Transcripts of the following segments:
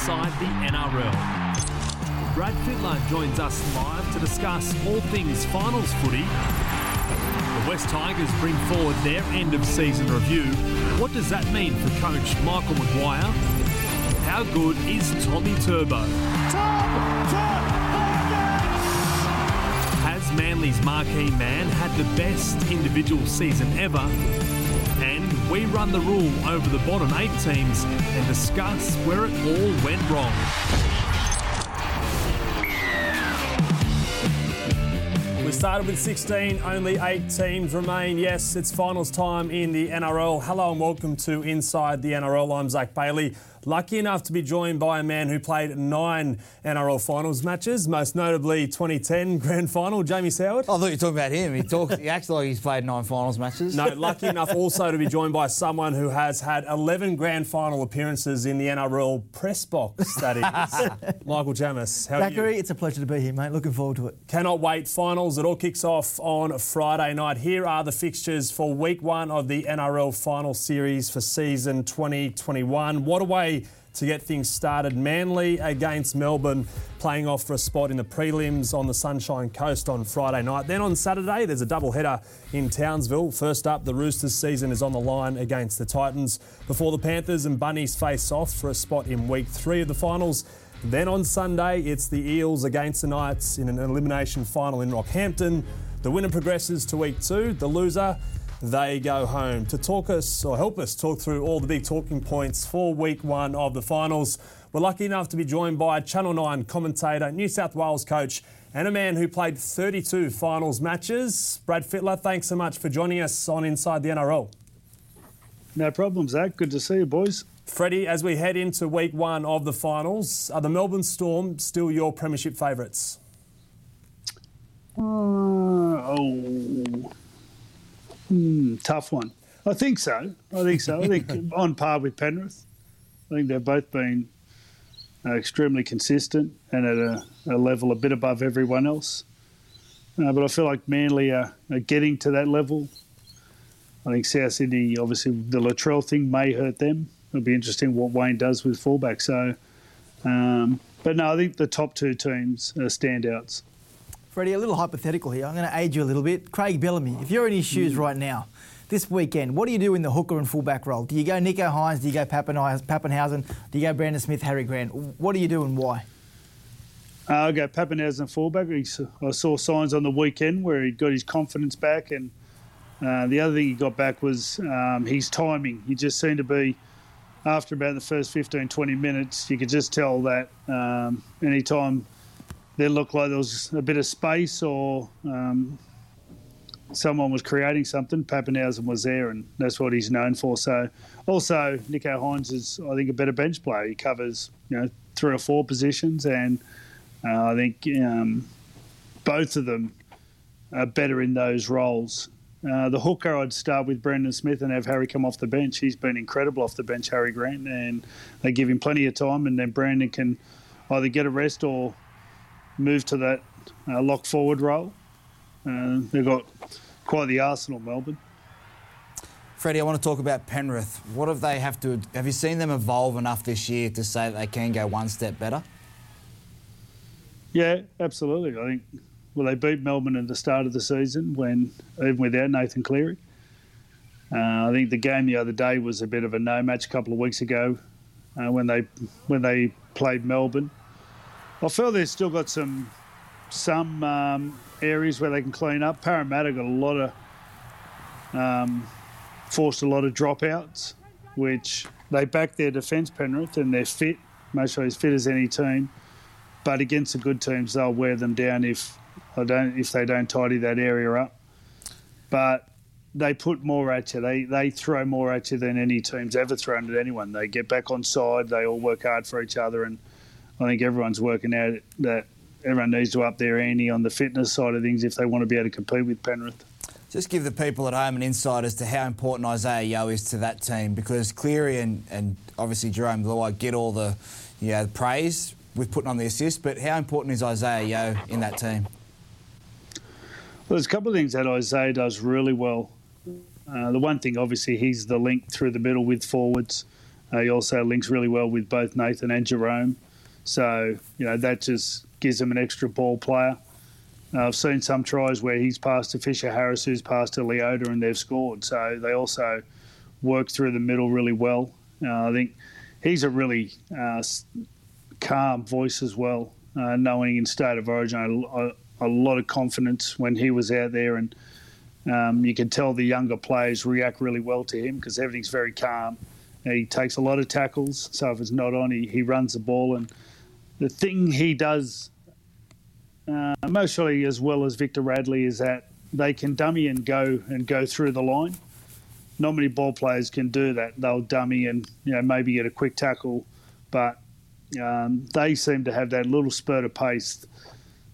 inside the NRL. Brad Fittler joins us live to discuss all things finals footy. The West Tigers bring forward their end of season review. What does that mean for coach Michael Maguire? How good is Tommy Turbo? Has Manly's marquee man had the best individual season ever? We run the rule over the bottom eight teams and discuss where it all went wrong. We started with 16, only eight teams remain. Yes, it's finals time in the NRL. Hello and welcome to Inside the NRL. I'm Zac Bailey. Lucky enough to be joined by a man who played nine NRL finals matches, most notably 2010 grand final, Jamie Soward. I thought you were talking about him. He talks. he acts like he's played nine finals matches. No, lucky enough also to be joined by someone who has had 11 grand final appearances in the NRL press box, that is. Michael Chammas, how are Zachary, it's a pleasure to be here, mate. Looking forward to it. Cannot wait. Finals. It all kicks off on Friday night. Here are the fixtures for week one of the NRL final series for season 2021. What a way to get things started. Manly against Melbourne, playing off for a spot in the prelims on the Sunshine Coast on Friday night. Then on Saturday, there's a double header in Townsville. First up, the Roosters season is on the line against the Titans before the Panthers and Bunnies face off for a spot in week three of the finals. Then on Sunday, it's the Eels against the Knights in an elimination final in Rockhampton. The winner progresses to week two. The loser, they go home. To talk us or help us talk through all the big talking points for week one of the finals, we're lucky enough to be joined by Channel 9 commentator, New South Wales coach, and a man who played 32 finals matches. Brad Fittler, thanks so much for joining us on Inside the NRL. No problem, Zac. Good to see you, boys. Freddie, as we head into week one of the finals, are the Melbourne Storm still your premiership favourites? Uh, oh, hmm, tough one. I think so. I think so. I think on par with Penrith. I think they've both been uh, extremely consistent and at a, a, level a bit above everyone else. Uh, but I feel like Manly are, are, getting to that level. I think South Sydney, obviously, the Latrell thing may hurt them. It'll be interesting what Wayne does with fullback. So, um, but no, I think the top two teams are standouts. Freddie, a little hypothetical here. I'm going to aid you a little bit. Craig Bellamy, if you're in his shoes mm. right now, this weekend, what do you do in the hooker and fullback role? Do you go Nicho Hynes? Do you go Papenhuyzen? Do you go Brandon Smith, Harry Grant? What do you do and why? Uh, I'll go Papenhuyzen fullback. I saw signs on the weekend where he got his confidence back, and uh, the other thing he got back was um, his timing. He just seemed to be, after about the first 15, 20 minutes, you could just tell that um, anytime there looked like there was a bit of space or um, someone was creating something, Papenhuyzen was there, and that's what he's known for. So, also Nicho Hynes is, I think, a better bench player. He covers you know three or four positions, and uh, I think um, both of them are better in those roles. Uh, the hooker, I'd start with Brandon Smith and have Harry come off the bench. He's been incredible off the bench, Harry Grant, and they give him plenty of time, and then Brandon can either get a rest or move to that uh, lock forward role. Uh, they've got quite the arsenal, Melbourne. Freddie, I want to talk about Penrith. What have they have to? Have you seen them evolve enough this year to say that they can go one step better? Yeah, absolutely. I think well they beat Melbourne at the start of the season when even without Nathan Cleary. Uh, I think the game the other day was a bit of a no match a couple of weeks ago uh, when they when they played Melbourne. I feel they've still got some some um, areas where they can clean up. Parramatta got a lot of um, forced a lot of dropouts, which they back their defence Penrith and they're fit, mostly as fit as any team. But against the good teams, they'll wear them down if I don't if they don't tidy that area up. But they put more at you. They they throw more at you than any team's ever thrown at anyone. They get back on side. They all work hard for each other, and I think everyone's working out that everyone needs to up their ante on the fitness side of things if they want to be able to compete with Penrith. Just give the people at home an insight as to how important Isaah Yeo is to that team because Cleary and, and obviously Jarome Luai get all the, you know, praise with putting on the assist, but how important is Isaah Yeo in that team? Well, there's a couple of things that Isaah does really well. Uh, the one thing, obviously, he's the link through the middle with forwards. Uh, he also links really well with both Nathan and Jarome. So, you know, that just gives him an extra ball player. Uh, I've seen some tries where he's passed to Fisher Harris, who's passed to Leota, and they've scored. So they also work through the middle really well. Uh, I think he's a really uh, calm voice as well, uh, knowing in State of Origin a, a, lot of confidence when he was out there. And um, you can tell the younger players react really well to him because everything's very calm. He takes a lot of tackles, so if it's not on, he, he runs the ball. And the thing he does uh, mostly as well as Victor Radley is that they can dummy and go and go through the line. Not many ball players can do that. They'll dummy and you know maybe get a quick tackle, but um, they seem to have that little spurt of pace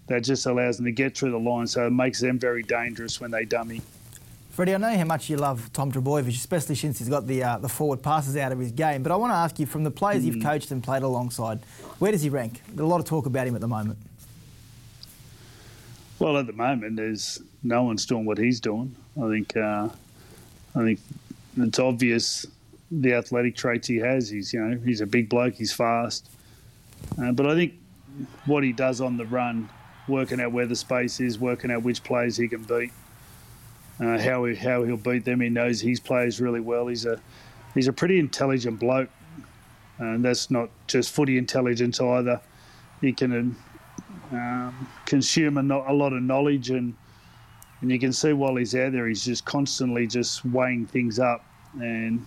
that just allows them to get through the line. So it makes them very dangerous when they dummy. Freddie, I know how much you love Tom Trbojevic, especially since he's got the uh, the forward passes out of his game. But I want to ask you, from the players mm. you've coached and played alongside, where does he rank? There's a lot of talk about him at the moment. Well, at the moment, there's no one's doing what he's doing. I think uh, I think it's obvious the athletic traits he has. He's you know he's a big bloke. He's fast, uh, but I think what he does on the run, working out where the space is, working out which players he can beat uh, how he, how he'll beat them. He knows his players really well. He's a he's a pretty intelligent bloke, and that's not just footy intelligence either. He can um, consume a, a, lot of knowledge, and and you can see while he's out there, he's just constantly just weighing things up, and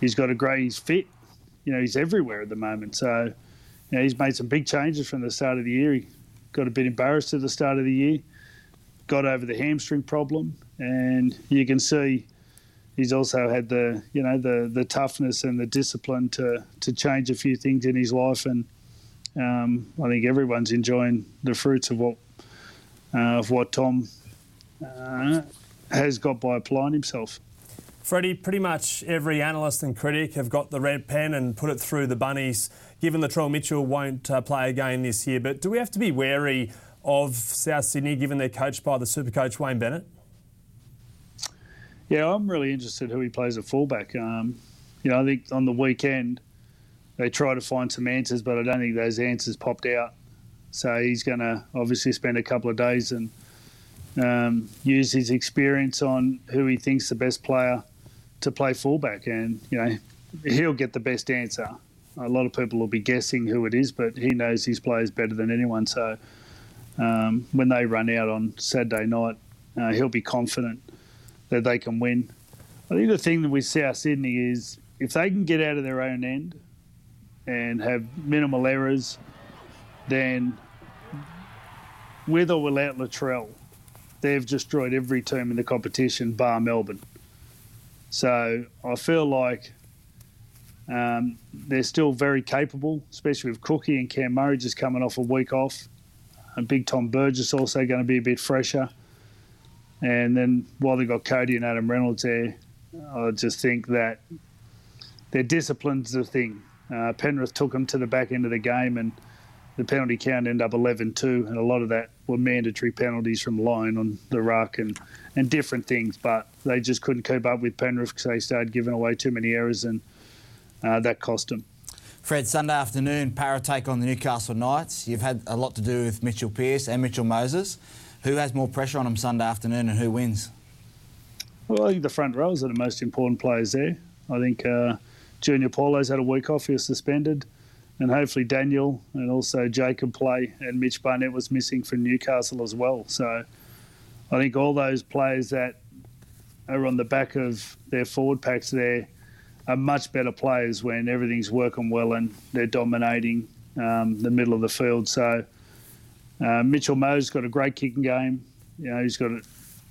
he's got a great he's fit. You know, he's everywhere at the moment. So, you know, he's made some big changes from the start of the year. He got a bit embarrassed at the start of the year, got over the hamstring problem, and you can see he's also had the you know the the toughness and the discipline to to change a few things in his life, and um, I think everyone's enjoying the fruits of what uh, of what Tom uh, has got by applying himself. Freddie, pretty much every analyst and critic have got the red pen and put it through the bunnies. Given that Latrell Mitchell won't uh, play again this year, but do we have to be wary of South Sydney, given they're coached by the super coach Wayne Bennett? Yeah, I'm really interested who he plays at fullback. Um, you know, I think on the weekend they try to find some answers, but I don't think those answers popped out. So he's going to obviously spend a couple of days and um, use his experience on who he thinks the best player to play fullback, and you know he'll get the best answer. A lot of people will be guessing who it is, but he knows his players better than anyone. So um, when they run out on Saturday night, uh, he'll be confident that they can win. I think the thing that with South Sydney is if they can get out of their own end and have minimal errors, then with or without Latrell, they've destroyed every team in the competition bar Melbourne. So I feel like um, they're still very capable, especially with Cookie and Cam Murray just coming off a week off. And Big Tom Burgess also going to be a bit fresher. And then while they've got Cody and Adam Reynolds there, I just think that their discipline's the thing. Uh, Penrith took them to the back end of the game, and the penalty count ended up 11 2, and a lot of that were mandatory penalties from line on the ruck and, and different things, but they just couldn't keep up with Penrith because they started giving away too many errors, and uh, that cost them. Fred, Sunday afternoon, Parra take on the Newcastle Knights. You've had a lot to do with Mitchell Pearce and Mitchell Moses. Who has more pressure on them Sunday afternoon and who wins? Well, I think the front rows are the most important players there. I think uh, Junior Paulo's had a week off, he was suspended. And hopefully Daniel and also Jacob play. And Mitch Barnett was missing from Newcastle as well. So I think all those players that are on the back of their forward packs there are much better players when everything's working well and they're dominating um, the middle of the field. So uh, Mitchell Moe's got a great kicking game. You know, he's got to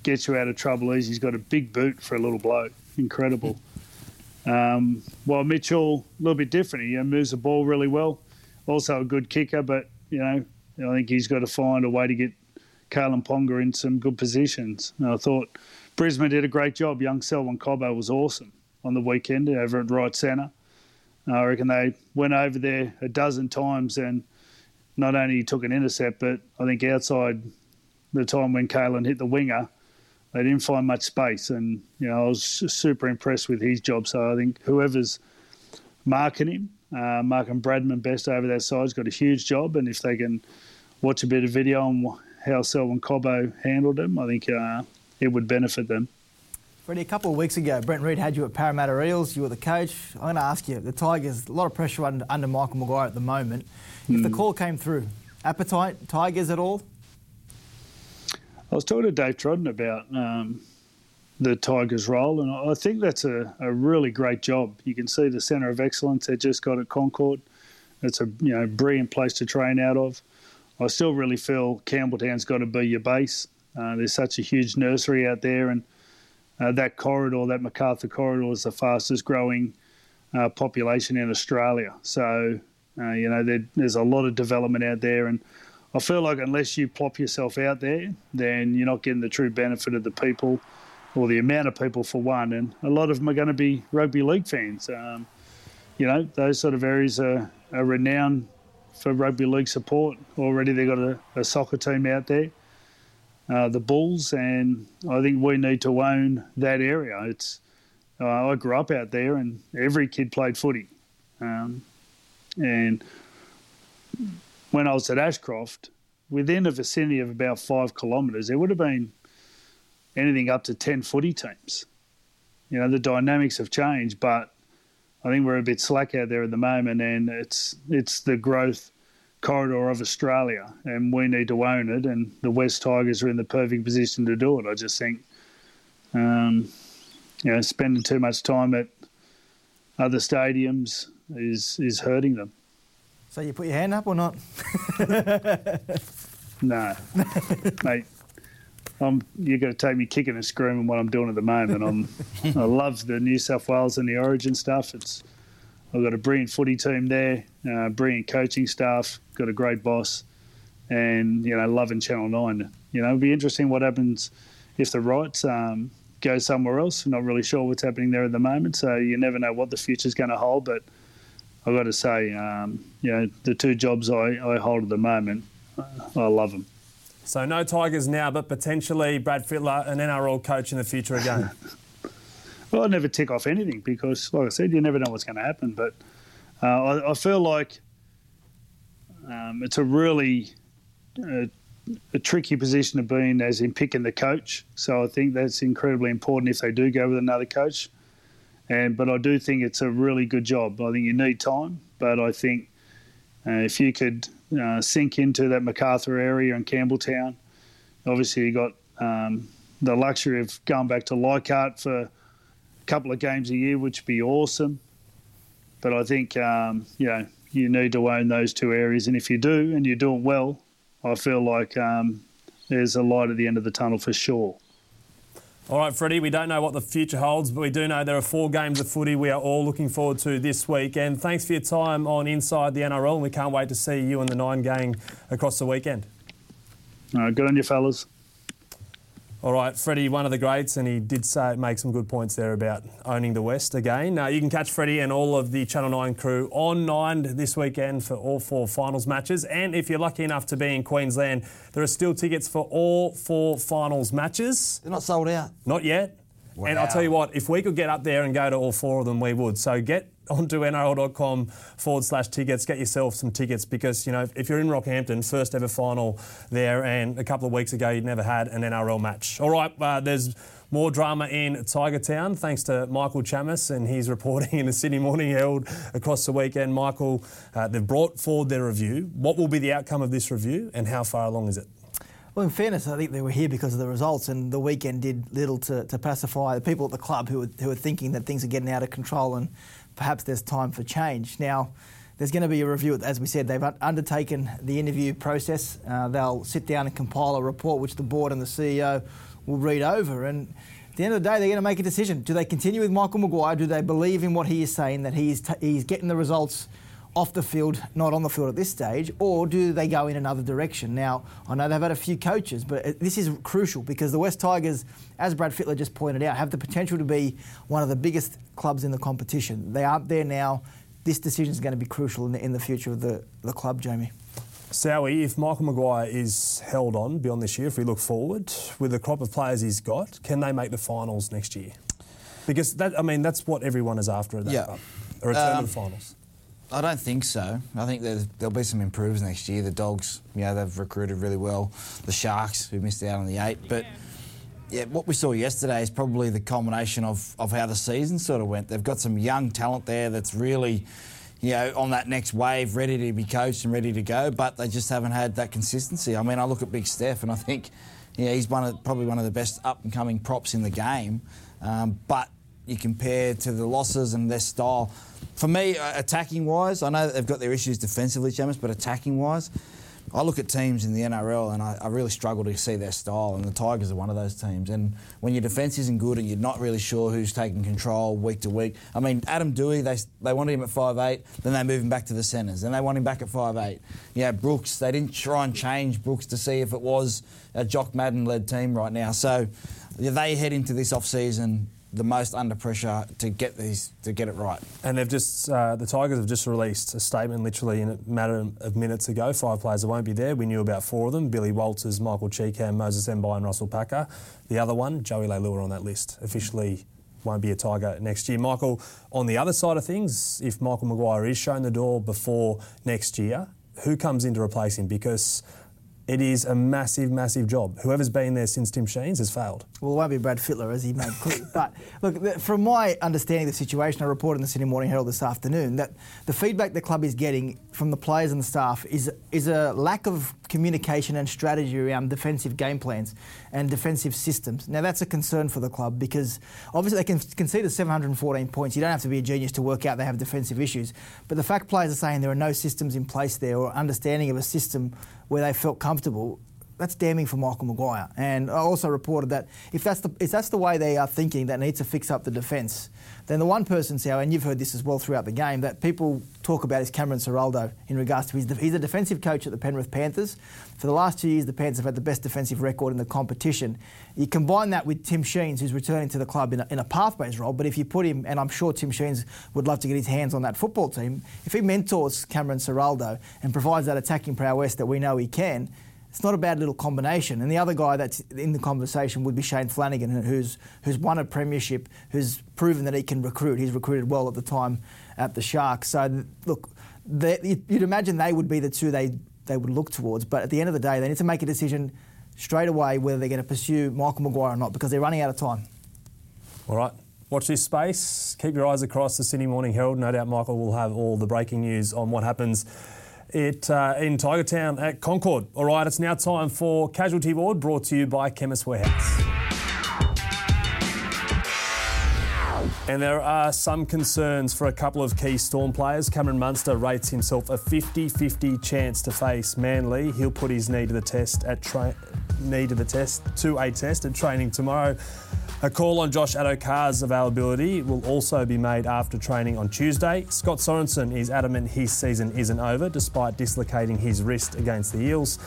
get you out of trouble easy. He's got a big boot for a little bloke. Incredible. Um, while Mitchell, a little bit different. He moves the ball really well. Also a good kicker, but, you know, I think he's got to find a way to get Kalyn Ponga in some good positions. And I thought Brisbane did a great job. Young Selwyn Cobbo was awesome on the weekend over at right centre. I reckon they went over there a dozen times and – not only took an intercept, but I think outside the time when Kalyn hit the winger, they didn't find much space. And, you know, I was super impressed with his job. So I think whoever's marking him, uh, marking Bradman Best over that side. He's got a huge job, and if they can watch a bit of video on how Selwyn Cobbo handled him, I think uh, it would benefit them. Freddie, a couple of weeks ago, Brent Read had you at Parramatta Eels. You were the coach. I'm going to ask you, the Tigers, a lot of pressure under, under Michael Maguire at the moment. If the call came through, appetite, Tigers at all? I was talking to Dave Trodden about um, the Tigers' role, and I think that's a, a really great job. You can see the centre of excellence they just got at Concord. It's a you know brilliant place to train out of. I still really feel Campbelltown's got to be your base. Uh, there's such a huge nursery out there, and uh, that corridor, that Macarthur corridor, is the fastest growing uh, population in Australia. So, uh, you know, there, there's a lot of development out there, and I feel like unless you plop yourself out there, then you're not getting the true benefit of the people or the amount of people for one. And a lot of them are going to be rugby league fans. Um, you know, those sort of areas are, are renowned for rugby league support. Already they've got a, a soccer team out there, uh, the Bulls, and I think we need to own that area. It's uh, I grew up out there, and every kid played footy, um, and when I was at Ashcroft, within a vicinity of about five kilometres, there would have been anything up to ten footy teams. You know, the dynamics have changed, but I think we're a bit slack out there at the moment, and it's it's the growth corridor of Australia, and we need to own it. And the West Tigers are in the perfect position to do it. I just think, um, you know, spending too much time at other stadiums is is hurting them. So you put your hand up or not? No, mate. I'm, you're going to take me kicking and screaming what I'm doing at the moment. I'm, I love the New South Wales and the Origin stuff. It's I've got a brilliant footy team there, uh, brilliant coaching staff, got a great boss, and you know, loving Channel Nine. You know, it'll be interesting what happens if the rights um, go somewhere else. I'm not really sure what's happening there at the moment, so you never know what the future's going to hold. But I've got to say, um, you know, the two jobs I, I hold at the moment, uh, I love them. So no Tigers now, but potentially Brad Fittler, an NRL coach in the future again. Well, I never tick off anything because, like I said, you never know what's going to happen. But uh, I, I, feel like um, it's a really uh, a tricky position to be in, as in picking the coach. So I think that's incredibly important if they do go with another coach. And but I do think it's a really good job. I think you need time, but I think uh, if you could uh, sink into that Macarthur area and Campbelltown, obviously you got um, the luxury of going back to Leichhardt for a couple of games a year, which would be awesome. But I think um, you know you need to own those two areas, and if you do and you do it well, I feel like um, there's a light at the end of the tunnel for sure. All right, Freddie, we don't know what the future holds, but we do know there are four games of footy we are all looking forward to this week. And thanks for your time on Inside the NRL, and we can't wait to see you and the Nine gang across the weekend. All right, good on you, fellas. All right, Freddie, one of the greats, and he did say make some good points there about owning the West again. Uh, you can catch Freddie and all of the Channel 9 crew on Nine this weekend for all four finals matches. And if you're lucky enough to be in Queensland, there are still tickets for all four finals matches. They're not sold out. Not yet. And I'll tell you what, if we could get up there and go to all four of them, we would. So get onto nrl.com forward slash tickets, get yourself some tickets because, you know, if you're in Rockhampton, first ever final there, and a couple of weeks ago you'd never had an NRL match. All right, uh, there's more drama in Tiger Town thanks to Michael Chammas and his reporting in the Sydney Morning Herald across the weekend. Michael, uh, they've brought forward their review. What will be the outcome of this review and how far along is it? Well, in fairness, I think they were here because of the results, and the weekend did little to, to pacify the people at the club who were, who were thinking that things are getting out of control and perhaps there's time for change. Now, there's going to be a review, as we said, they've undertaken the interview process. Uh, they'll sit down and compile a report which the board and the CEO will read over. And at the end of the day, they're going to make a decision. Do they continue with Michael Maguire? Do they believe in what he is saying, that he is t- he's getting the results? Off the field, not on the field at this stage, or do they go in another direction? Now, I know they've had a few coaches, but this is crucial because the West Tigers, as Brad Fittler just pointed out, have the potential to be one of the biggest clubs in the competition. They aren't there now. This decision is going to be crucial in the, in the future of the, the club, Jamie. Sowie, if Michael Maguire is held on beyond this year, if we look forward with the crop of players he's got, can they make the finals next year? Because that, I mean, that's what everyone is after at that Yeah. club. a return Um, to the finals? I don't think so. I think there'll be some improvements next year. The Dogs, you know, they've recruited really well. The Sharks, who missed out on the eight. But yeah, what we saw yesterday is probably the culmination of, of how the season sort of went. They've got some young talent there that's really, you know, on that next wave, ready to be coached and ready to go, but they just haven't had that consistency. I mean, I look at Big Steph and I think, yeah, he's one of, probably one of the best up and coming props in the game. Um, but you compare to the losses and their style. For me, uh, attacking wise, I know that they've got their issues defensively, Chammas, but attacking wise, I look at teams in the NRL and I, I really struggle to see their style, and the Tigers are one of those teams. And when your defence isn't good and you're not really sure who's taking control week to week, I mean, Adam Doueihi, they, they wanted him at 5'8, then they move him back to the centres, then they want him back at 5'8. Yeah, Brooks, they didn't try and change Brooks to see if it was a Jock Madden led team right now. So yeah, they head into this off season the most under pressure to get these to get it right. And they've just uh, the Tigers have just released a statement, literally in a matter of minutes ago. Five players that won't be there. We knew about four of them: Billy Walters, Michael Chee-Kam, Moses Mbye, and Russell Packer. The other one, Joey Leilua, on that list, officially won't be a Tiger next year. Michael, on the other side of things, if Michael Maguire is shown the door before next year, who comes in to replace him? Because it is a massive, massive job. Whoever's been there since Tim Sheens has failed. Well, it won't be Brad Fittler, as he made clear. but look, from my understanding of the situation, I reported in the Sydney Morning Herald this afternoon that the feedback the club is getting from the players and the staff is is a lack of communication and strategy around defensive game plans and defensive systems. Now, that's a concern for the club because obviously they can concede the 714 points. You don't have to be a genius to work out they have defensive issues. But the fact players are saying there are no systems in place there or understanding of a system where they felt comfortable that's damning for Michael Maguire. And I also reported that if that's the if that's the way they are thinking, that needs to fix up the defence, then the one person, Sal, and you've heard this as well throughout the game, that people talk about is Cameron Ciraldo in regards to his. He's a defensive coach at the Penrith Panthers. For the last two years, the Panthers have had the best defensive record in the competition. You combine that with Tim Sheens, who's returning to the club in a, in a pathways role, but if you put him, and I'm sure Tim Sheens would love to get his hands on that football team, if he mentors Cameron Ciraldo and provides that attacking prowess that we know he can, it's not a bad little combination. And the other guy that's in the conversation would be Shane Flanagan, who's who's won a premiership, who's proven that he can recruit. He's recruited well at the time at the Sharks. So look, you'd imagine they would be the two they they would look towards. But at the end of the day, they need to make a decision straight away whether they're going to pursue Michael Maguire or not because they're running out of time. All right. Watch this space. Keep your eyes across the Sydney Morning Herald. No doubt Michael will have all the breaking news on what happens it, uh, in Tiger Town at Concord. All right, it's now time for Casualty Ward, brought to you by Chemist Warehouse. And there are some concerns for a couple of key Storm players. Cameron Munster rates himself a 50-50 chance to face Manly. He'll put his knee to the test at tra- knee to the test to a test at training tomorrow. A call on Josh Addo-Carr's availability will also be made after training on Tuesday. Scott Sorensen is adamant his season isn't over despite dislocating his wrist against the Eels.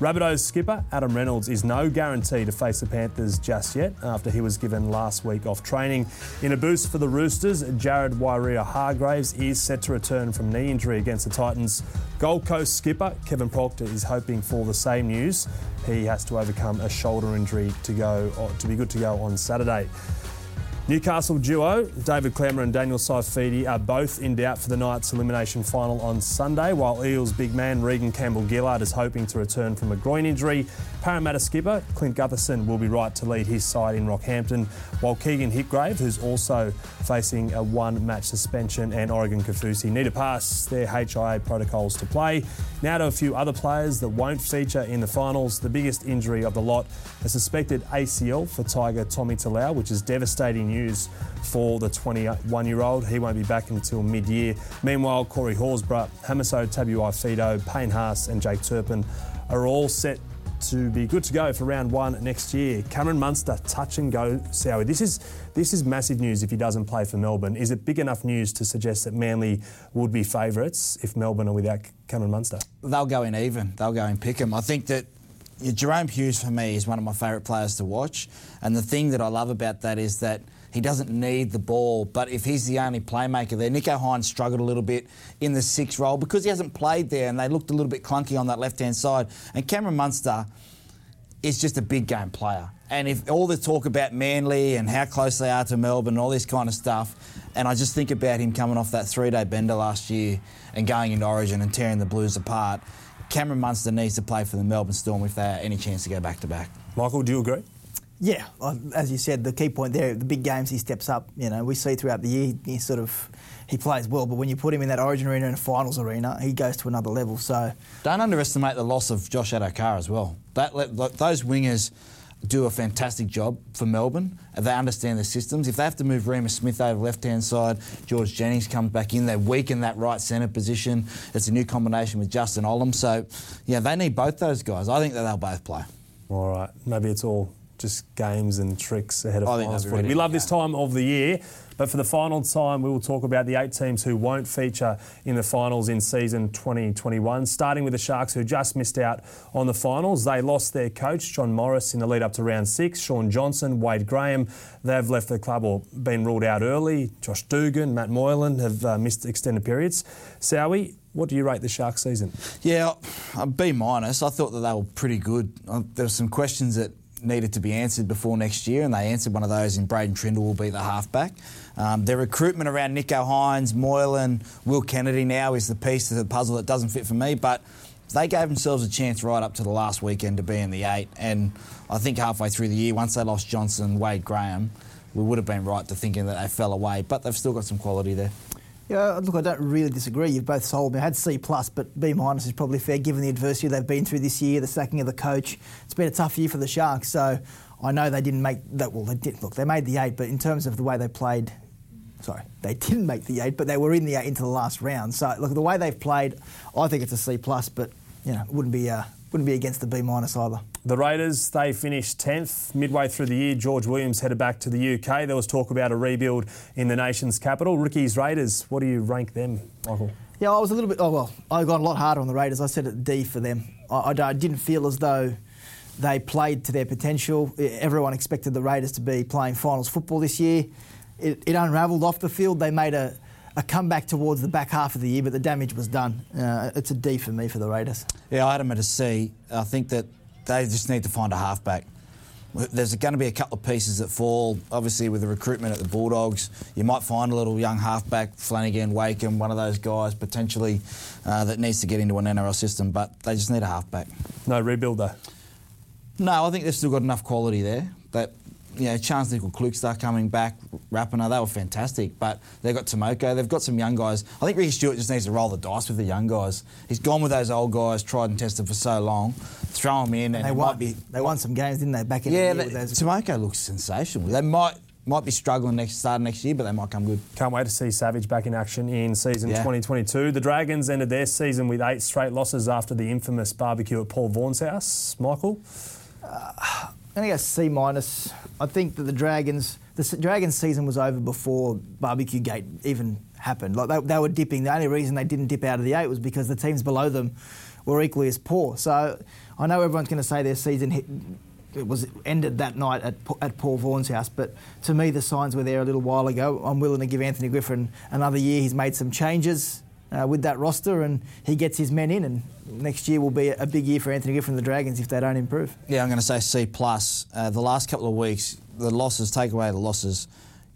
Rabbitohs skipper Adam Reynolds is no guarantee to face the Panthers just yet after he was given last week off training. In a boost for the Roosters, Jared Waerea-Hargreaves is set to return from knee injury against the Titans. Gold Coast skipper Kevin Proctor is hoping for the same news. He has to overcome a shoulder injury to go to be good to go on Saturday. Newcastle duo David Klemmer and Daniel Saifiti are both in doubt for the Knights elimination final on Sunday, while Eels big man Reagan Campbell-Gillard is hoping to return from a groin injury. Parramatta skipper Clint Gutherson will be right to lead his side in Rockhampton, while Keegan Hipgrave, who's also facing a one-match suspension, and Oregon Kaufusi need to pass their HIA protocols to play. Now to a few other players that won't feature in the finals. The biggest injury of the lot, a suspected ACL for Tiger Tommy Talau, which is devastating news for the 21 year old. He won't be back until mid year. Meanwhile, Corey Horsburgh, Hamiso Tabuai-Fidow, Payne Haas, and Jake Turpin are all set to be good to go for round one next year. Cameron Munster, touch and go, Sowie. This is this is massive news if he doesn't play for Melbourne. Is it big enough news to suggest that Manly would be favourites if Melbourne are without Cameron Munster? They'll go in even. They'll go in him. I think that Jahrome Hughes for me is one of my favourite players to watch, and the thing that I love about that is that he doesn't need the ball, but if he's the only playmaker there, Nicho Hynes struggled a little bit in the six role because he hasn't played there, and they looked a little bit clunky on that left hand side. And Cameron Munster is just a big game player. And if all the talk about Manly and how close they are to Melbourne and all this kind of stuff, and I just think about him coming off that three-day bender last year and going into Origin and tearing the Blues apart, Cameron Munster needs to play for the Melbourne Storm if they have any chance to go back to back. Michael, do you agree? Yeah, as you said, the key point there, the big games he steps up. You know, we see throughout the year he sort of he plays well, but when you put him in that Origin arena and a finals arena, he goes to another level. So don't underestimate the loss of Josh Addo-Carr as well. That those wingers do a fantastic job for Melbourne. They understand the systems. If they have to move Reimis Smith over the left hand side, George Jennings comes back in. They weaken that right centre position. It's a new combination with Justin Olam. So, yeah, they need both those guys. I think that they'll both play. All right. Maybe it's all just games and tricks ahead of finals. We love this time of the year. But for the final time, we will talk about the eight teams who won't feature in the finals in season 2021. Starting with the Sharks, who just missed out on the finals. They lost their coach, John Morris, in the lead up to round six. Shaun Johnson, Wade Graham, they've left the club or been ruled out early. Josh Dugan, Matt Moylan have uh, missed extended periods. Sowie, what do you rate the Sharks season? Yeah, a B minus. I thought that they were pretty good. Uh, there were some questions that needed to be answered before next year, and they answered one of those in Braden Trindall will be the halfback. Um, their recruitment around Nicho Hynes, Moylan, Will Kennedy now is the piece of the puzzle that doesn't fit for me, but they gave themselves a chance right up to the last weekend to be in the eight, and I think halfway through the year, once they lost Johnson, Wade Graham, we would have been right to thinking that they fell away, but they've still got some quality there. Yeah, look, I don't really disagree. You've both sold me. I had C plus, but B minus is probably fair given the adversity they've been through this year, the sacking of the coach. It's been a tough year for the Sharks, so I know they didn't make that. Well, they did. Look, they made the eight, but in terms of the way they played, sorry, they didn't make the eight, but they were in the eight into the last round. So look, the way they've played, I think it's a C plus, but you know, it wouldn't be uh, wouldn't be against the B minus either. The Raiders, they finished 10th. Midway through the year, George Williams headed back to the UK. There was talk about a rebuild in the nation's capital. Rookies, Raiders, what do you rank them, Michael? Yeah, I was a little bit, oh, well, I got a lot harder on the Raiders. I said it D for them. I, I, I didn't feel as though they played to their potential. Everyone expected the Raiders to be playing finals football this year. It, it unravelled off the field. They made a, a comeback towards the back half of the year, but the damage was done. Uh, it's a D for me for the Raiders. Yeah, I had them at a C. I think that they just need to find a halfback. There's going to be a couple of pieces that fall. Obviously, with the recruitment at the Bulldogs, you might find a little young halfback, Flanagan, Wakeham, one of those guys potentially uh, that needs to get into an NRL system, but they just need a halfback. No rebuild, though? No, I think they've still got enough quality there. That you know, Charnze Nicoll-Klokstad coming back, Rapana, they were fantastic. But they've got Timoko, they've got some young guys. I think Ricky Stuart just needs to roll the dice with the young guys. He's gone with those old guys, tried and tested for so long. Throw them in, and, and they won. Be, they won some games, didn't they? Back in yeah, the year. Yeah, Timoko looks sensational. They might might be struggling next start next year, but they might come good. Can't wait to see Savage back in action in season yeah. 2022. The Dragons ended their season with eight straight losses after the infamous barbecue at Paul Vaughan's house. Michael. Uh, I think a C minus. I think that the Dragons, the Dragons season was over before Barbecue Gate even happened. Like they, they were dipping. The only reason they didn't dip out of the eight was because the teams below them were equally as poor. So I know everyone's going to say their season hit, it was ended that night at, at Paul Vaughan's house, but to me the signs were there a little while ago. I'm willing to give Anthony Griffin another year. He's made some changes uh, with that roster, and he gets his men in. And next year will be a big year for Anthony Griffin and the Dragons if they don't improve. Yeah, I'm going to say C plus. Uh, the last couple of weeks, the losses take away the losses.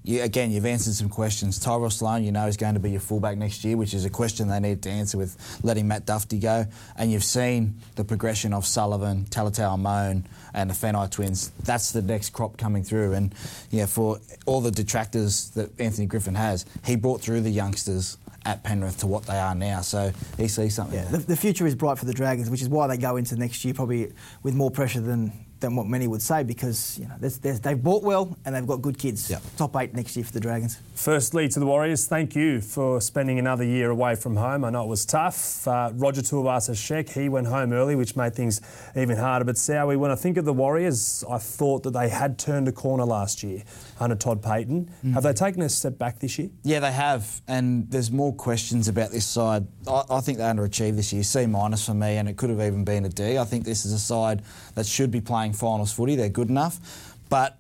You, again, you've answered some questions. Tyrell Sloan, you know, is going to be your fullback next year, which is a question they need to answer with letting Matt Dufty go. And you've seen the progression of Sullivan, Talatau Amone, and the Feagai twins. That's the next crop coming through. And yeah, for all the detractors that Anthony Griffin has, he brought through the youngsters at Penrith to what they are now. So he sees something. Yeah, the, the, future is bright for the Dragons, which is why they go into next year probably with more pressure than than what many would say because you know there's, there's, they've bought well and they've got good kids. Yep. Top eight next year for the Dragons. Firstly, to the Warriors, thank you for spending another year away from home. I know it was tough. Uh, Roger Tuivasa-Sheck, he went home early, which made things even harder. But Sowie, when I think of the Warriors, I thought that they had turned a corner last year under Todd Payten. Mm-hmm. Have they taken a step back this year? Yeah, they have. And there's more questions about this side. I, I think they underachieved this year. C minus for me, and it could have even been a D. I think this is a side that should be playing finals footy. They're good enough. But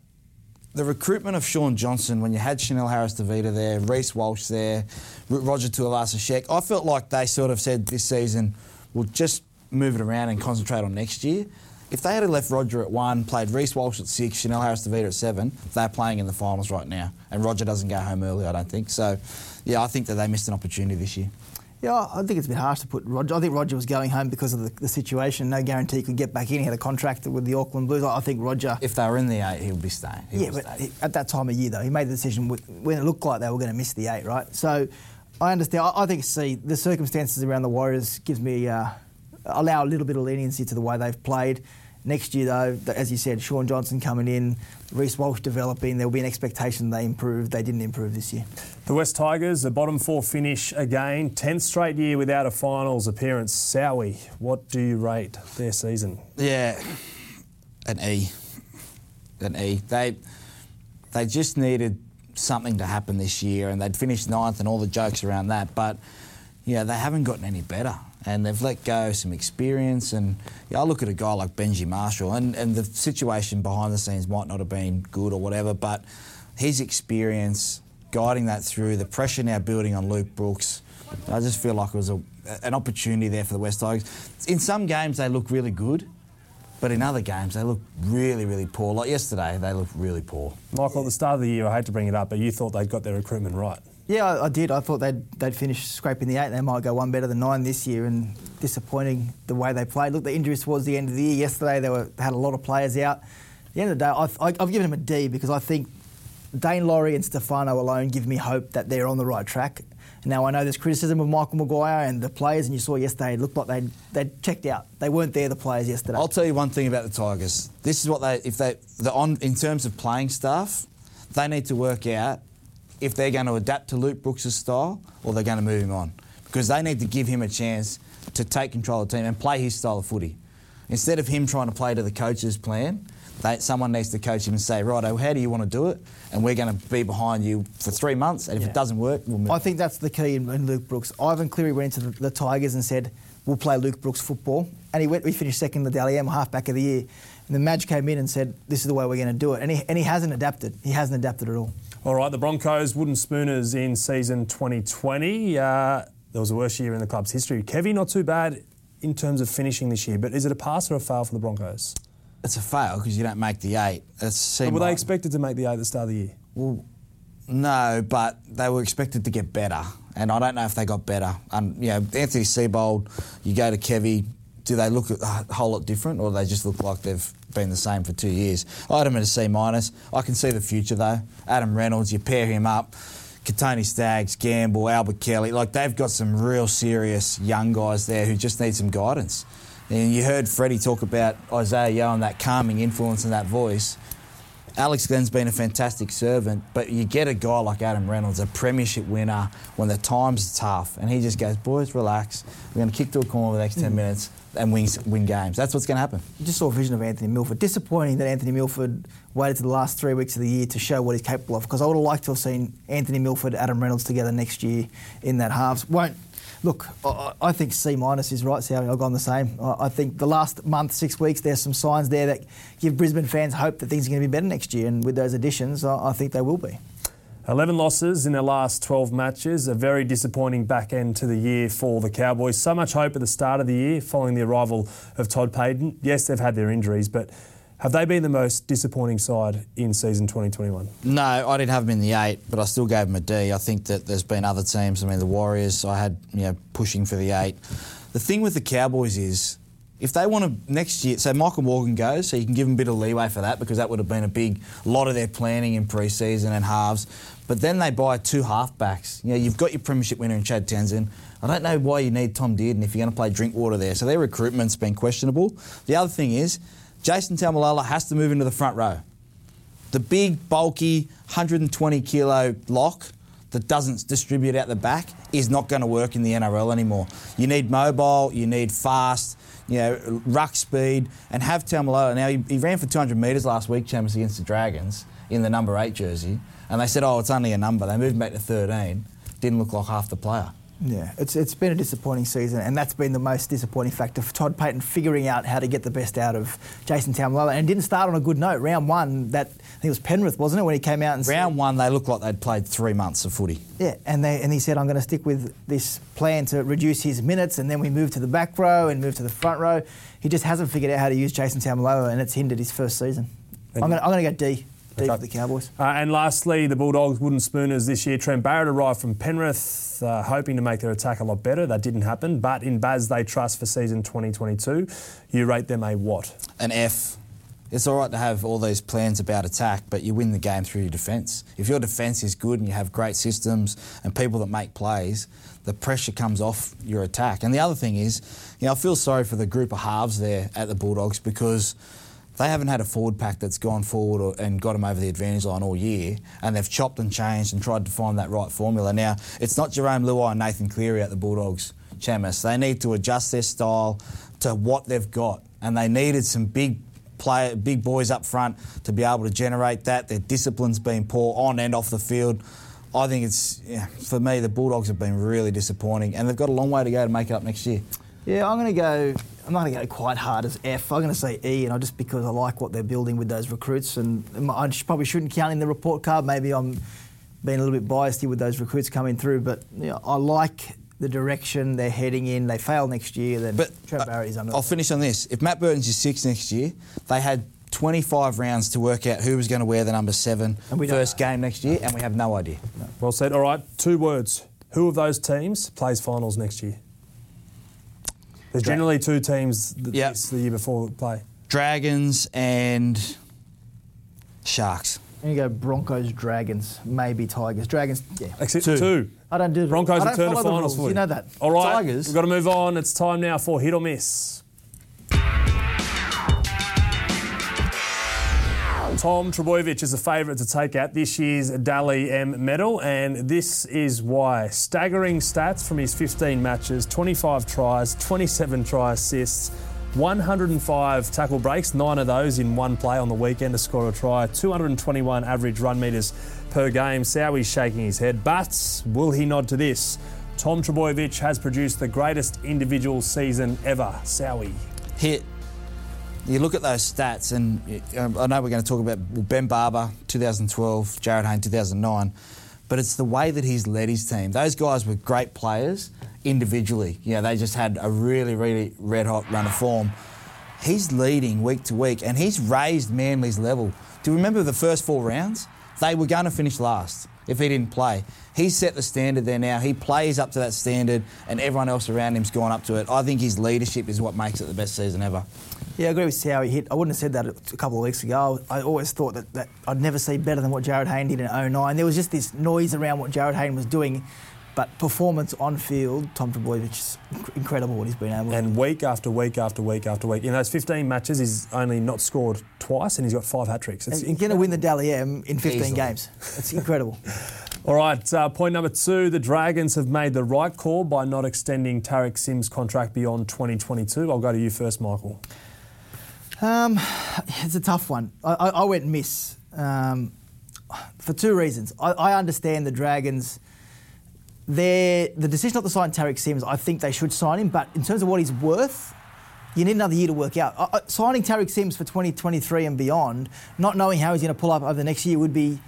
the recruitment of Shaun Johnson, when you had Chanel Harris-Tavita there, Reece Walsh there, Roger Tuivasa-Sheck, I felt like they sort of said this season, we'll just move it around and concentrate on next year. If they had left Roger at one, played Reece Walsh at six, Chanel Harris Tavita at seven, they're playing in the finals right now. And Roger doesn't go home early, I don't think. So, yeah, I think that they missed an opportunity this year. Yeah, I think it's a bit harsh to put Roger. I think Roger was going home because of the, the situation. No guarantee he could get back in. He had a contract with the Auckland Blues. I think Roger. If they were in the eight, he would be staying. He yeah, but stay. at that time of year, though, he made the decision when it looked like they were going to miss the eight, right? So I understand. I, I think, see, the circumstances around the Warriors gives me uh, allow a little bit of leniency to the way they've played. Next year, though, as you said, Shaun Johnson coming in, Reece Walsh developing. There will be an expectation they improve. They didn't improve this year. The West Tigers, a bottom four finish again. 10th straight year without a finals appearance. Sowie, what do you rate their season? Yeah, an E. An E. They they just needed something to happen this year, and they'd finished ninth and all the jokes around that. But yeah, they haven't gotten any better, and they've let go some experience. And yeah, I look at a guy like Benji Marshall, and, and the situation behind the scenes might not have been good or whatever, but his experience guiding that through, the pressure now building on Luke Brooks. I just feel like it was a, an opportunity there for the West Tigers. In some games, they look really good. But in other games, they look really, really poor. Like yesterday, they looked really poor. Michael, at the start of the year, I hate to bring it up, but you thought they'd got their recruitment right. Yeah, I, I did. I thought they'd they'd finish scraping the eight. They might go one better than nine this year, and disappointing the way they played. Look, the injuries towards the end of the year. Yesterday, they were they had a lot of players out. At the end of the day, I've, I- I've given them a D because I think Daine Laurie and Stefano alone give me hope that they're on the right track. Now I know there's criticism of Michael Maguire and the players, and you saw yesterday it looked like they'd they'd checked out. They weren't there, the players yesterday. I'll tell you one thing about the Tigers. This is what they, if they, the on in terms of playing staff, they need to work out if they're going to adapt to Luke Brooks' style or they're going to move him on, because they need to give him a chance to take control of the team and play his style of footy. Instead of him trying to play to the coach's plan, they, someone needs to coach him and say, right, how do you want to do it? And we're going to be behind you for three months, and if Yeah. it doesn't work, we'll move. I think that's the key in, in Luke Brooks. Ivan Cleary went into the, the Tigers and said, "We'll play Luke Brooks football," and he went. We finished second in the Dally M, halfback of the year. And the Madge came in and said, "This is the way we're going to do it," and he, and he hasn't adapted. He hasn't adapted at all. All right, the Broncos, wooden spooners in season 2020. Uh, there was the worst year in the club's history. Kevy, not too bad in terms of finishing this year, but is it a pass or a fail for the Broncos? it's a fail because you don't make the eight. That's Were they expected to make the eight at the start of the year? Well, no, but they were expected to get better, and I don't know if they got better. And you know, Anthony Seibold, you go to Kevy, do they look a whole lot different, or do they just look like they've been the same for two years? I had them at a C minus. I can see the future though. Adam Reynolds, you pair him up. Kotoni Staggs, Gamble, Albert Kelly, like they've got some real serious young guys there who just need some guidance. And you heard Freddie talk about Isaah Yeo and that calming influence and that voice. Alex Glenn's been a fantastic servant, but you get a guy like Adam Reynolds, a premiership winner, when the times are tough, and he just goes, "Boys, relax. We're going to kick to a corner for the next ten mm. minutes and win win games." That's what's going to happen. You just saw a vision of Anthony Milford. Disappointing that Anthony Milford waited to the last three weeks of the year to show what he's capable of. Because I would have liked to have seen Anthony Milford, Adam Reynolds together next year in that halves. Won't look. I, I think C minus is right. Sally. I've gone the same. I, I think the last month, six weeks, there's some signs there that give Brisbane fans hope that things are going to be better next year. And with those additions, I, I think they will be. 11 losses in their last 12 matches, a very disappointing back end to the year for the Cowboys. So much hope at the start of the year following the arrival of Todd Payten. Yes, they've had their injuries, but have they been the most disappointing side in season 2021? No, I didn't have them in the eight, but I still gave them a D. I think that there's been other teams. I mean, the Warriors, I had you know pushing for the eight. The thing with the Cowboys is, if they want to next year, so Michael Morgan goes, so you can give them a bit of leeway for that because that would have been a big lot of their planning in pre-season and halves. But then they buy two halfbacks. You know, you've got your premiership winner in Chad Townsend. I don't know why you need Tom Dearden if you're going to play Drinkwater there. So their recruitment's been questionable. The other thing is, Jason Taumalolo has to move into the front row. The big, bulky, 120 kilo lock that doesn't distribute out the back is not going to work in the NRL anymore. You need mobile, you need fast, you know, ruck speed, and have Taumalolo. Now, he, he ran for 200 metres last week, Chammas, against the Dragons in the number eight jersey, and they said, oh, it's only a number. They moved him back to 13. Didn't look like half the player. Yeah, it's it's been a disappointing season, and that's been the most disappointing factor for Todd Payten figuring out how to get the best out of Jason Taumalolo. And didn't start on a good note. Round one, that I think it was Penrith, wasn't it, when he came out and Round said, one, they looked like they'd played three months of footy. yeah, and they and he said, I'm going to stick with this plan to reduce his minutes, and then we move to the back row and move to the front row. He just hasn't figured out how to use Jason Taumalolo, and it's hindered his first season. I'm going, I'm going to go D, D Okay. for the Cowboys. Uh, and lastly, the Bulldogs wooden spooners this year. Trent Barrett arrived from Penrith, uh, hoping to make their attack a lot better. That didn't happen. But in Baz, they trust for season 2022. You rate them a what? An F. It's all right to have all these plans about attack, but you win the game through your defence. If your defence is good and you have great systems and people that make plays, the pressure comes off your attack. And the other thing is, you know, I feel sorry for the group of halves there at the Bulldogs because they haven't had a forward pack that's gone forward or, and got them over the advantage line all year, and they've chopped and changed and tried to find that right formula. Now, it's not Jarome Luai and Nathan Cleary at the Bulldogs, Chammas. They need to adjust their style to what they've got, and they needed some big play, big boys up front to be able to generate that. Their discipline's been poor on and off the field. I think it's yeah, for me the Bulldogs have been really disappointing, and they've got a long way to go to make it up next year. Yeah, I'm going to go. I'm not going to go quite hard as F. I'm going to say E, and I just because I like what they're building with those recruits, and I probably shouldn't count in the report card. Maybe I'm being a little bit biased here with those recruits coming through, but you know, I like the direction they're heading in. They fail next year, then But Trent uh, Barrett is under. I'll finish on this. If Matt Burton's your six next year, they had 25 rounds to work out who was going to wear the number seven And we first game next year, and we have no idea. Well said. All right, two words. Who of those teams plays finals next year? There's generally two teams that Yep. the year before play. Dragons and Sharks. I'm going to go Broncos, Dragons, maybe Tigers. Dragons, yeah. Except Two. two. I don't do Broncos I don't return to follow the finals rules. for You know that. All right, Tigers. we've got to move on. It's time now for hit or miss. Tom Trbojevic is a favourite to take out this year's Dally M medal, and this is why. Staggering stats from his 15 matches 25 tries, 27 try assists, 105 tackle breaks, nine of those in one play on the weekend to score a try, 221 average run metres per game. Sowie's shaking his head, but will he nod to this? Tom Trbojevic has produced the greatest individual season ever. Sowie. hit. You look at those stats, and um, I know we're going to talk about Ben Barba, 2012, Jarryd Hayne, 2009, but it's the way that he's led his team. Those guys were great players individually. You know, they just had a really, really red hot run of form. He's leading week to week, and he's raised Manly's level. Do you remember the first four rounds? They were going to finish last if he didn't play. He's set the standard there now. He plays up to that standard, and everyone else around him's gone up to it. I think his leadership is what makes it the best season ever. Yeah, I agree with how he hit. I wouldn't have said that a couple of weeks ago. I always thought that, that I'd never see better than what Jarryd Hayne did in 09. There was just this noise around what Jarryd Hayne was doing, but performance on field, Tom Trbojevic is incredible what he's been able to And week after week after week after week. In those 15 matches, he's only not scored twice and he's got five hat tricks. It's He's going to win the Dally M in 15 Easily. games. It's incredible. All right, uh, point number two the Dragons have made the right call by not extending Tariq Sims' contract beyond 2022. I'll go to you first, Michael. Um, it's a tough one. I, I, I went miss um, for two reasons. I, I understand the Dragons. The decision not to sign Tariq Sims, I think they should sign him, but in terms of what he's worth, you need another year to work out. Signing Tariq Sims for 2023 and beyond, not knowing how he's going to pull up over the next year, would be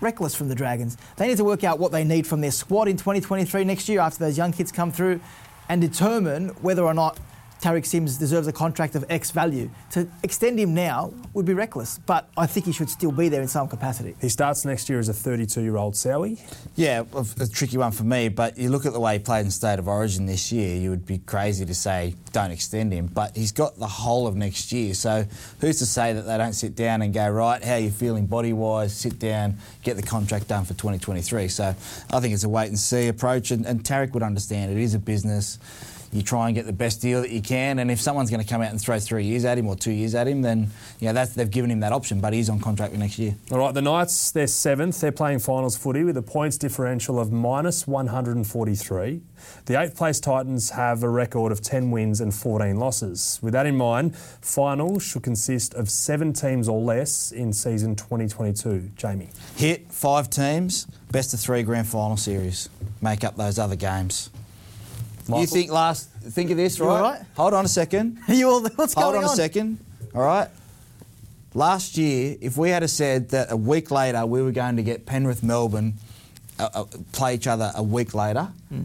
reckless from the Dragons. They need to work out what they need from their squad in 2023 next year after those young kids come through and determine whether or not Tariq Sims deserves a contract of X value. To extend him now would be reckless, but I think he should still be there in some capacity. He starts next year as a 32 year old Sowie. Yeah, a, a tricky one for me, but you look at the way he played in State of Origin this year, you would be crazy to say don't extend him. But he's got the whole of next year, so who's to say that they don't sit down and go, right, how are you feeling body wise? Sit down, get the contract done for 2023. So I think it's a wait and see approach, and, and Tariq would understand it is a business. You try and get the best deal that you can, and if someone's going to come out and throw three years at him or two years at him, then know, that's, they've given him that option. But he's on contract for next year. All right, the Knights, they're seventh. They're playing finals footy with a points differential of minus 143. The eighth place Titans have a record of 10 wins and 14 losses. With that in mind, finals should consist of seven teams or less in season 2022. Jamie. Hit five teams, best of three grand final series. Make up those other games. You think last? Think of this, right? Hold on a second. you all, what's Hold going on Hold on? a second. All right. Last year, if we had said that a week later we were going to get Penrith, Melbourne, uh, uh, play each other a week later, Hmm.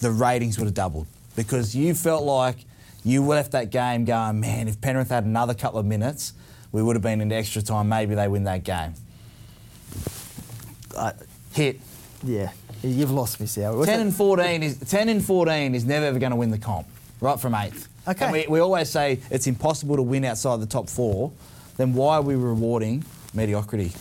the ratings would have doubled because you felt like you left that game going, man, if Penrith had another couple of minutes, we would have been into extra time. Maybe they win that game. Uh, Hit. yeah, you've lost me, 10 that? and 14 is 10 and 14 is never ever going to win the comp, right from eighth. Okay. And we, we always say it's impossible to win outside the top four. Then why are we rewarding mediocrity?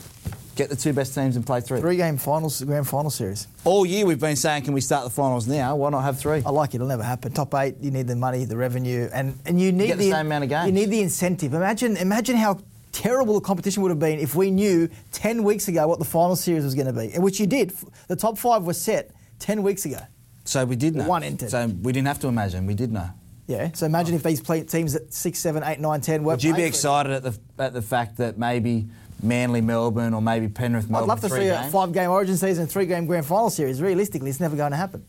Get the two best teams and play three. Three game finals, grand final series. All year we've been saying, can we start the finals now? Why not have three? I like it. It'll never happen. Top eight, you need the money, the revenue, and, and you need get the same amount of games. You need the incentive. Imagine, imagine how terrible the competition would have been if we knew ten weeks ago what the final series was going to be, which you did. The top five were set ten weeks ago. So we did know. One entered. So we didn't have to imagine. We did know. Yeah. So imagine if these play, teams at six, seven, eight, nine, ten were. Would you be playing for it. excited at the at the fact that maybe Manly, Melbourne, or maybe Penrith, I'd love to three see games? a five-game Origin season, and three-game Grand Final series. Realistically, it's never going to happen.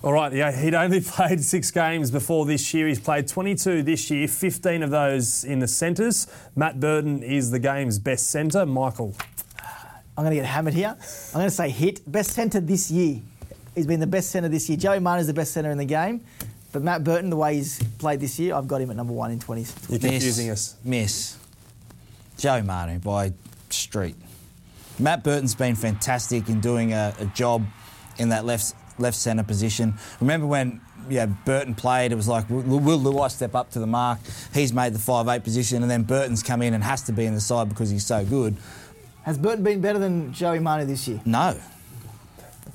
All right, yeah, he'd only played six games before this year. He's played 22 this year, 15 of those in the centres. Matt Burton is the game's best centre. Michael, I'm going to get hammered here. I'm going to say hit. Best centre this year. He's been the best centre this year. Joey Martin is the best centre in the game. But Matt Burton, the way he's played this year, I've got him at number one in 20s. you're confusing us. Miss. Joe Manu by street. Matt Burton's been fantastic in doing a, a job in that left left centre position. Remember when yeah, Burton played, it was like, will, will Luai step up to the mark? He's made the five eight position, and then Burton's come in and has to be in the side because he's so good. Has Burton been better than Joey Manu this year? No.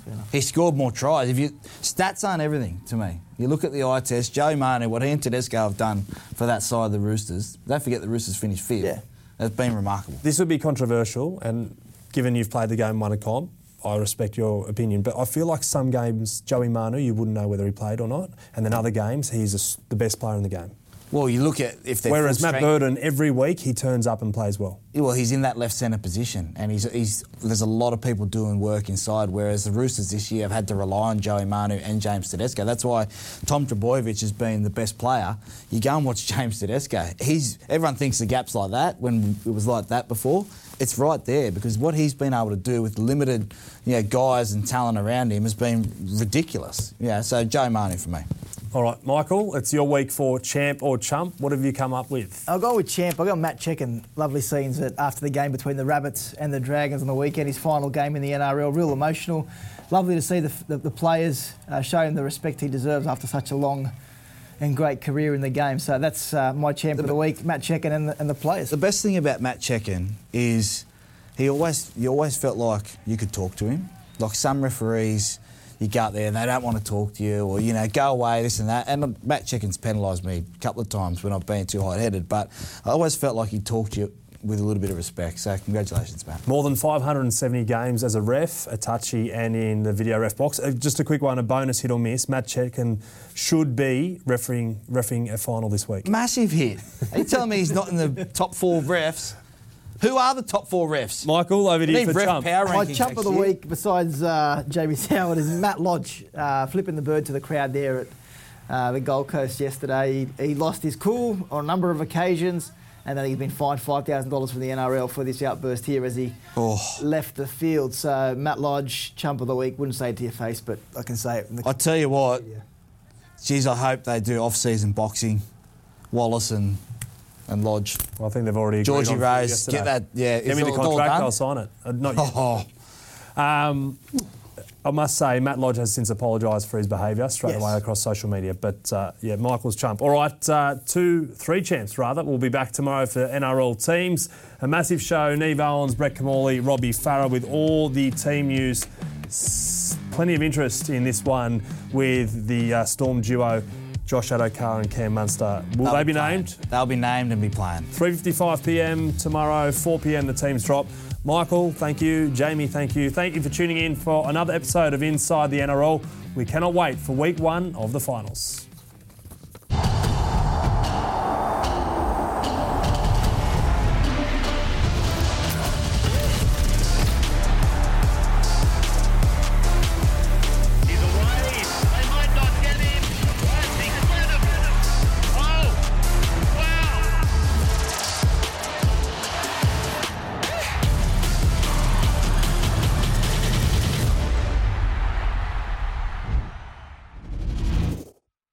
fair. He scored more tries. If you stats aren't everything to me. You look at the eye test. Joey Manu, what he and Tedesco have done for that side of the Roosters. Don't forget the Roosters finished fifth. Yeah. It's been remarkable. This would be controversial, and given you've played the game won a comp, I respect your opinion. But I feel like some games, Joey Manu, you wouldn't know whether he played or not, and then other games, he's a the best player in the game. Well, you look at if they're Whereas Matt strength- Burton, every week he turns up and plays well. Well, he's in that left centre position, and he's, he's there's a lot of people doing work inside. Whereas the Roosters this year have had to rely on Joey Manu and James Tedesco. That's why Tom Trbojevic has been the best player. You go and watch James Tedesco. He's everyone thinks the gap's like that when it was like that before. It's right there because what he's been able to do with limited, you know, guys and talent around him has been ridiculous. Yeah, so Joe Manu for me. All right, Michael, it's your week for champ or chump. What have you come up with? I'll go with Champ. I got Matt Cecchin lovely scenes at, after the game between the Rabbits and the Dragons on the weekend. His final game in the NRL, real emotional. Lovely to see the, the, the players uh, show him the respect he deserves after such a long and great career in the game. So that's uh, my champ of the week, Matt Cecchin and the, and the players. The best thing about Matt Cecchin is he always you always felt like you could talk to him. Like some referees, you go out there and they don't want to talk to you, or you know, go away, this and that. And Matt Cecchin's penalised me a couple of times when I've been too hot-headed, but I always felt like he talked to you with a little bit of respect. So congratulations, Matt. More than 570 games as a ref, a touchy, and in the video ref box. Uh, just a quick one, a bonus hit or miss. Matt Cecchin should be refereeing, refereeing a final this week. Massive hit. Are you telling me he's not in the top four refs? Who are the top four refs? Michael, over to We you need for ref chump. power My rankings chump of the year. week, besides uh, Jamie Howard, is Matt Lodge, uh, flipping the bird to the crowd there at uh, the Gold Coast yesterday. He, he lost his cool on a number of occasions, and then he's been fined $5,000 from the NRL for this outburst here as he Oh. left the field. So, Matt Lodge, chump of the week, wouldn't say it to your face, but I can say it. In the I tell you what, geez, I hope they do off-season boxing. Wallace and and Lodge. Well, I think they've already agreed Georgie on Rose, get that- yeah, Give me the all- it's all contract. I'll sign it. Uh, not yet. Oh, Um, I must say, Matt Lodge has since apologised for his behaviour straight Yes. away across social media. But uh, yeah, Michael's chump. All right, uh, two, three champs rather. We'll be back tomorrow for NRL teams. A massive show. Neve Owens, Brett Kimmorley, Robbie Farah with all the team news. S- plenty of interest in this one with the uh, Storm duo, Josh Addo-Carr and Cam Munster. Will they'll they be playing. named? They'll be named and be playing. 3.55 p.m. tomorrow, 4 p.m. the teams drop. Michael, thank you. Jamie, thank you. Thank you for tuning in for another episode of Inside the NRL. We cannot wait for week one of the finals.